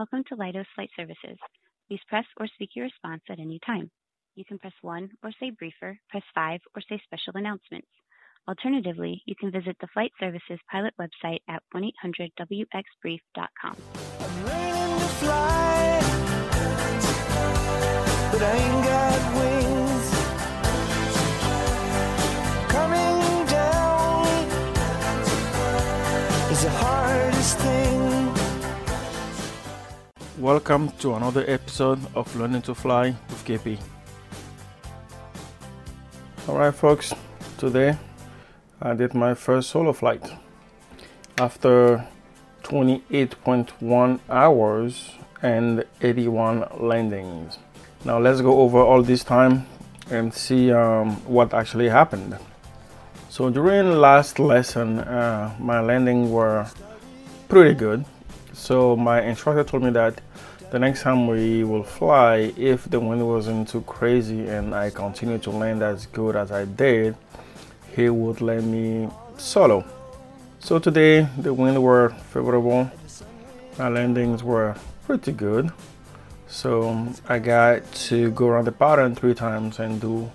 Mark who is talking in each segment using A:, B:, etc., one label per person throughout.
A: Welcome to Leidos Flight Services. Please press or speak your response at any time. You can press 1 or say briefer, press 5 or say special announcements. Alternatively, you can visit the Flight Services pilot website at 1-800-WXBrief.com.
B: Welcome to another episode of Learning to Fly with KP. Alright, folks, today I did my first solo flight after 28.1 hours and 81 landings. Now, let's go over all this time and see um, what actually happened. So, during last lesson, uh, my landing were pretty good. So, my instructor told me that the next time we will fly, if the wind wasn't too crazy and I continue to land as good as I did, he would let me solo. So today the wind were favorable. My landings were pretty good. So I got to go around the pattern three times and do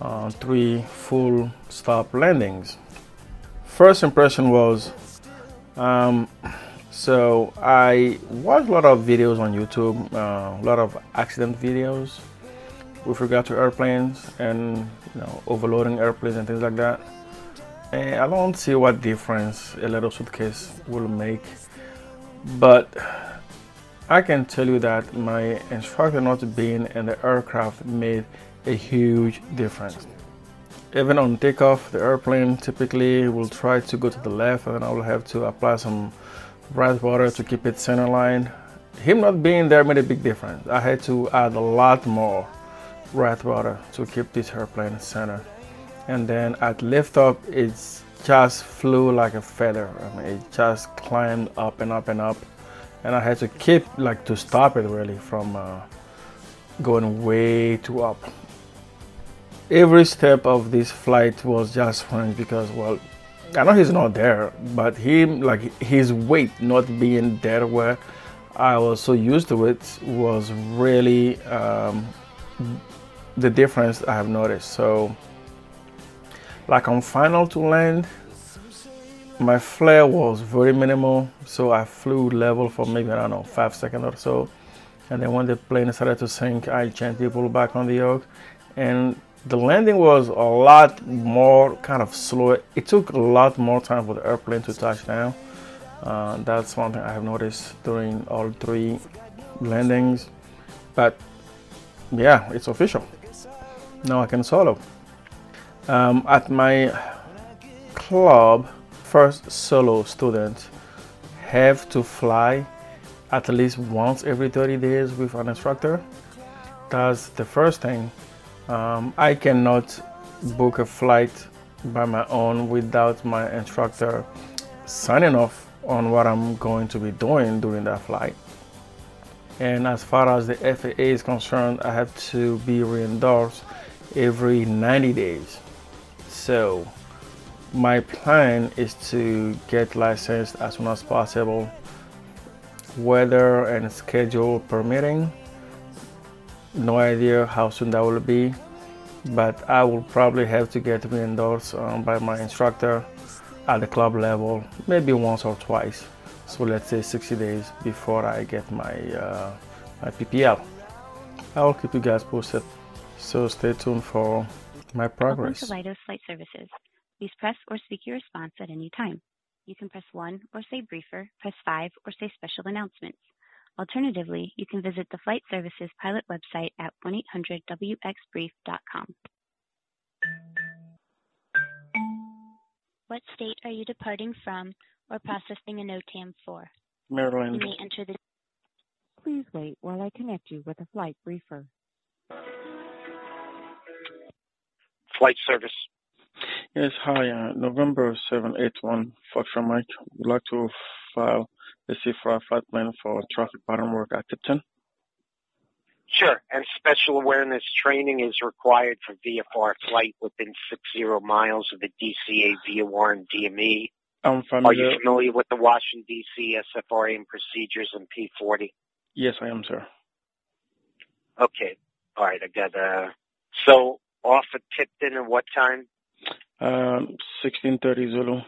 B: uh, three full stop landings. First impression was um, so I watch a lot of videos on YouTube, uh, a lot of accident videos with regard to airplanes and you know overloading airplanes and things like that. And I don't see what difference a little suitcase will make, but I can tell you that my instructor not being in the aircraft made a huge difference. Even on takeoff, the airplane typically will try to go to the left, and I will have to apply some right rudder to keep it center line. Him not being there made a big difference. I had to add a lot more right rudder to keep this airplane center. And then at liftoff, it just flew like a feather. I mean, it just climbed up and up and up. And I had to keep, like, to stop it really from uh, going way too up. Every step of this flight was just fun because, well, I know he's not there, but him like his weight not being there where I was so used to it was really um, the difference I have noticed. So, like on final to land, my flare was very minimal, so I flew level for maybe I don't know five seconds or so, and then when the plane started to sink, I gently pulled back on the yoke, and the landing was a lot more kind of slow. It took a lot more time for the airplane to touch down. Uh, that's one thing I have noticed during all three landings. But yeah, it's official. Now I can solo. Um, at my club, first solo students have to fly at least once every 30 days with an instructor. That's the first thing. Um, I cannot book a flight by my own without my instructor signing off on what I'm going to be doing during that flight. And as far as the FAA is concerned, I have to be re-endorsed every 90 days. So my plan is to get licensed as soon as possible, weather and schedule permitting no idea how soon that will be but i will probably have to get re-endorsed um, by my instructor at the club level maybe once or twice so let's say 60 days before i get my uh, my ppl i will keep you guys posted so stay tuned for my progress
A: Welcome to Leidos Flight Services. Please press or speak your response at any time. You can press 1 or say briefer, press 5 or say special announcements. Alternatively, you can visit the Flight Services pilot website at 1-800-WXBrief.com.
C: What state are you departing from or processing a NOTAM for? You
B: maryland
C: may enter the
D: Please wait while I connect you with a flight briefer.
E: flight service.
B: Yes, hi. Uh, November 781 Foxtrot Mike. Would like to file C5 flight plan for traffic pattern work at Tipton.
E: Sure. And special awareness training is required for VFR flight within six zero miles of the DCA VOR and DME.
B: I'm
E: Are you familiar with the Washington DC SFRA and procedures and P40?
B: Yes, I am, sir.
E: Okay. All right. I got uh. So off at Tipton at what time?
B: Um, 1630 Zulu.
E: All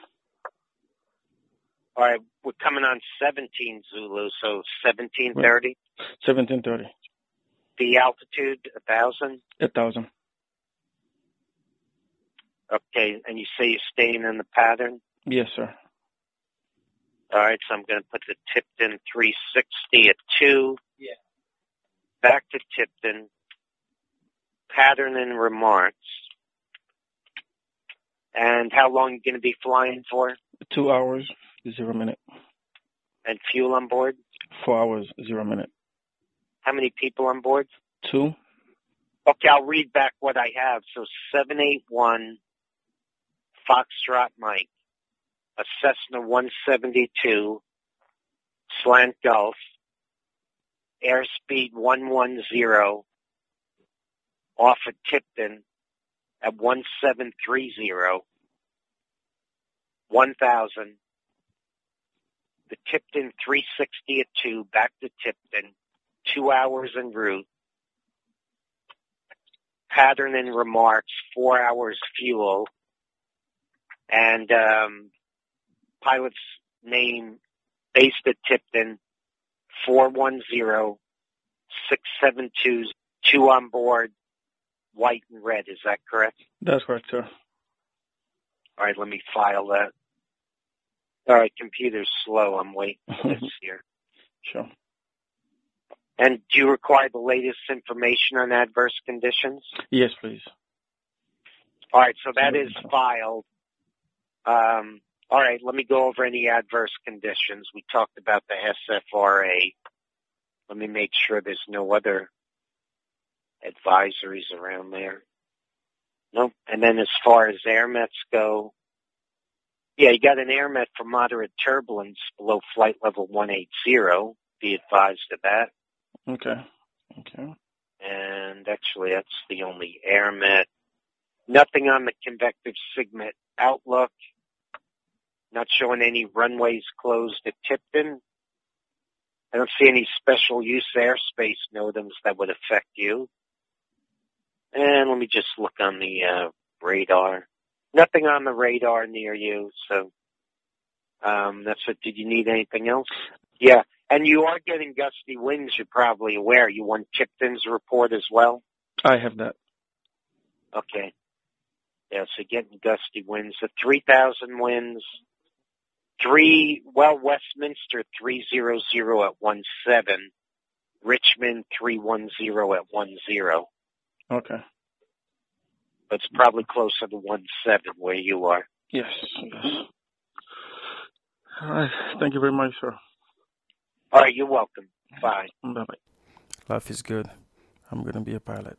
E: right. We're coming on 17 Zulu, so 1730.
B: 1730.
E: The altitude, a thousand.
B: A thousand.
E: Okay. And you say you're staying in the pattern.
B: Yes, sir.
E: All right. So I'm going to put the Tipton 360 at two.
F: Yeah.
E: Back to Tipton. Pattern and remarks. And how long you going to be flying for?
B: Two hours, zero minute.
E: And fuel on board?
B: Four hours, zero minute.
E: How many people on board?
B: Two.
E: Okay, I'll read back what I have. So 781 Foxtrot Mike, a Cessna 172, slant Golf, airspeed 110, off at Tipton at 1730, 1000, the Tipton 360 at 2, back to Tipton, two hours en route, pattern and remarks, four hours fuel, and um, pilot's name based at Tipton, 410 672 two on board, white and red. Is that correct?
B: That's correct, sir.
E: All right, let me file that. All right, computer's slow. I'm waiting for this here.
B: Sure.
E: And do you require the latest information on adverse conditions?
B: Yes, please.
E: All right, so that is filed. Um, all right, let me go over any adverse conditions. We talked about the SFRA. Let me make sure there's no other advisories around there. Nope. And then as far as air mets go, yeah, you got an air met for moderate turbulence below flight level 180. Be advised of that.
B: Okay. Okay.
E: And actually, that's the only air met. Nothing on the convective SIGMET outlook. Not showing any runways closed at Tipton. I don't see any special use airspace NOTAMs that would affect you. And let me just look on the uh, radar. Nothing on the radar near you, so um, that's it. Did you need anything else? Yeah, and you are getting gusty winds. You're probably aware. You want Tipton's report as well.
B: I have that.
E: Okay. Yeah, so getting gusty winds. The 3,000 winds. Three, well, Westminster 300 at 17. Richmond 310 at 10.
B: Okay.
E: But it's probably closer to 17 where you are.
B: Yes. Yes. All right. Thank you very much, sir.
E: All right, you're welcome. Bye.
B: Bye bye. Life is good. I'm gonna be a pilot.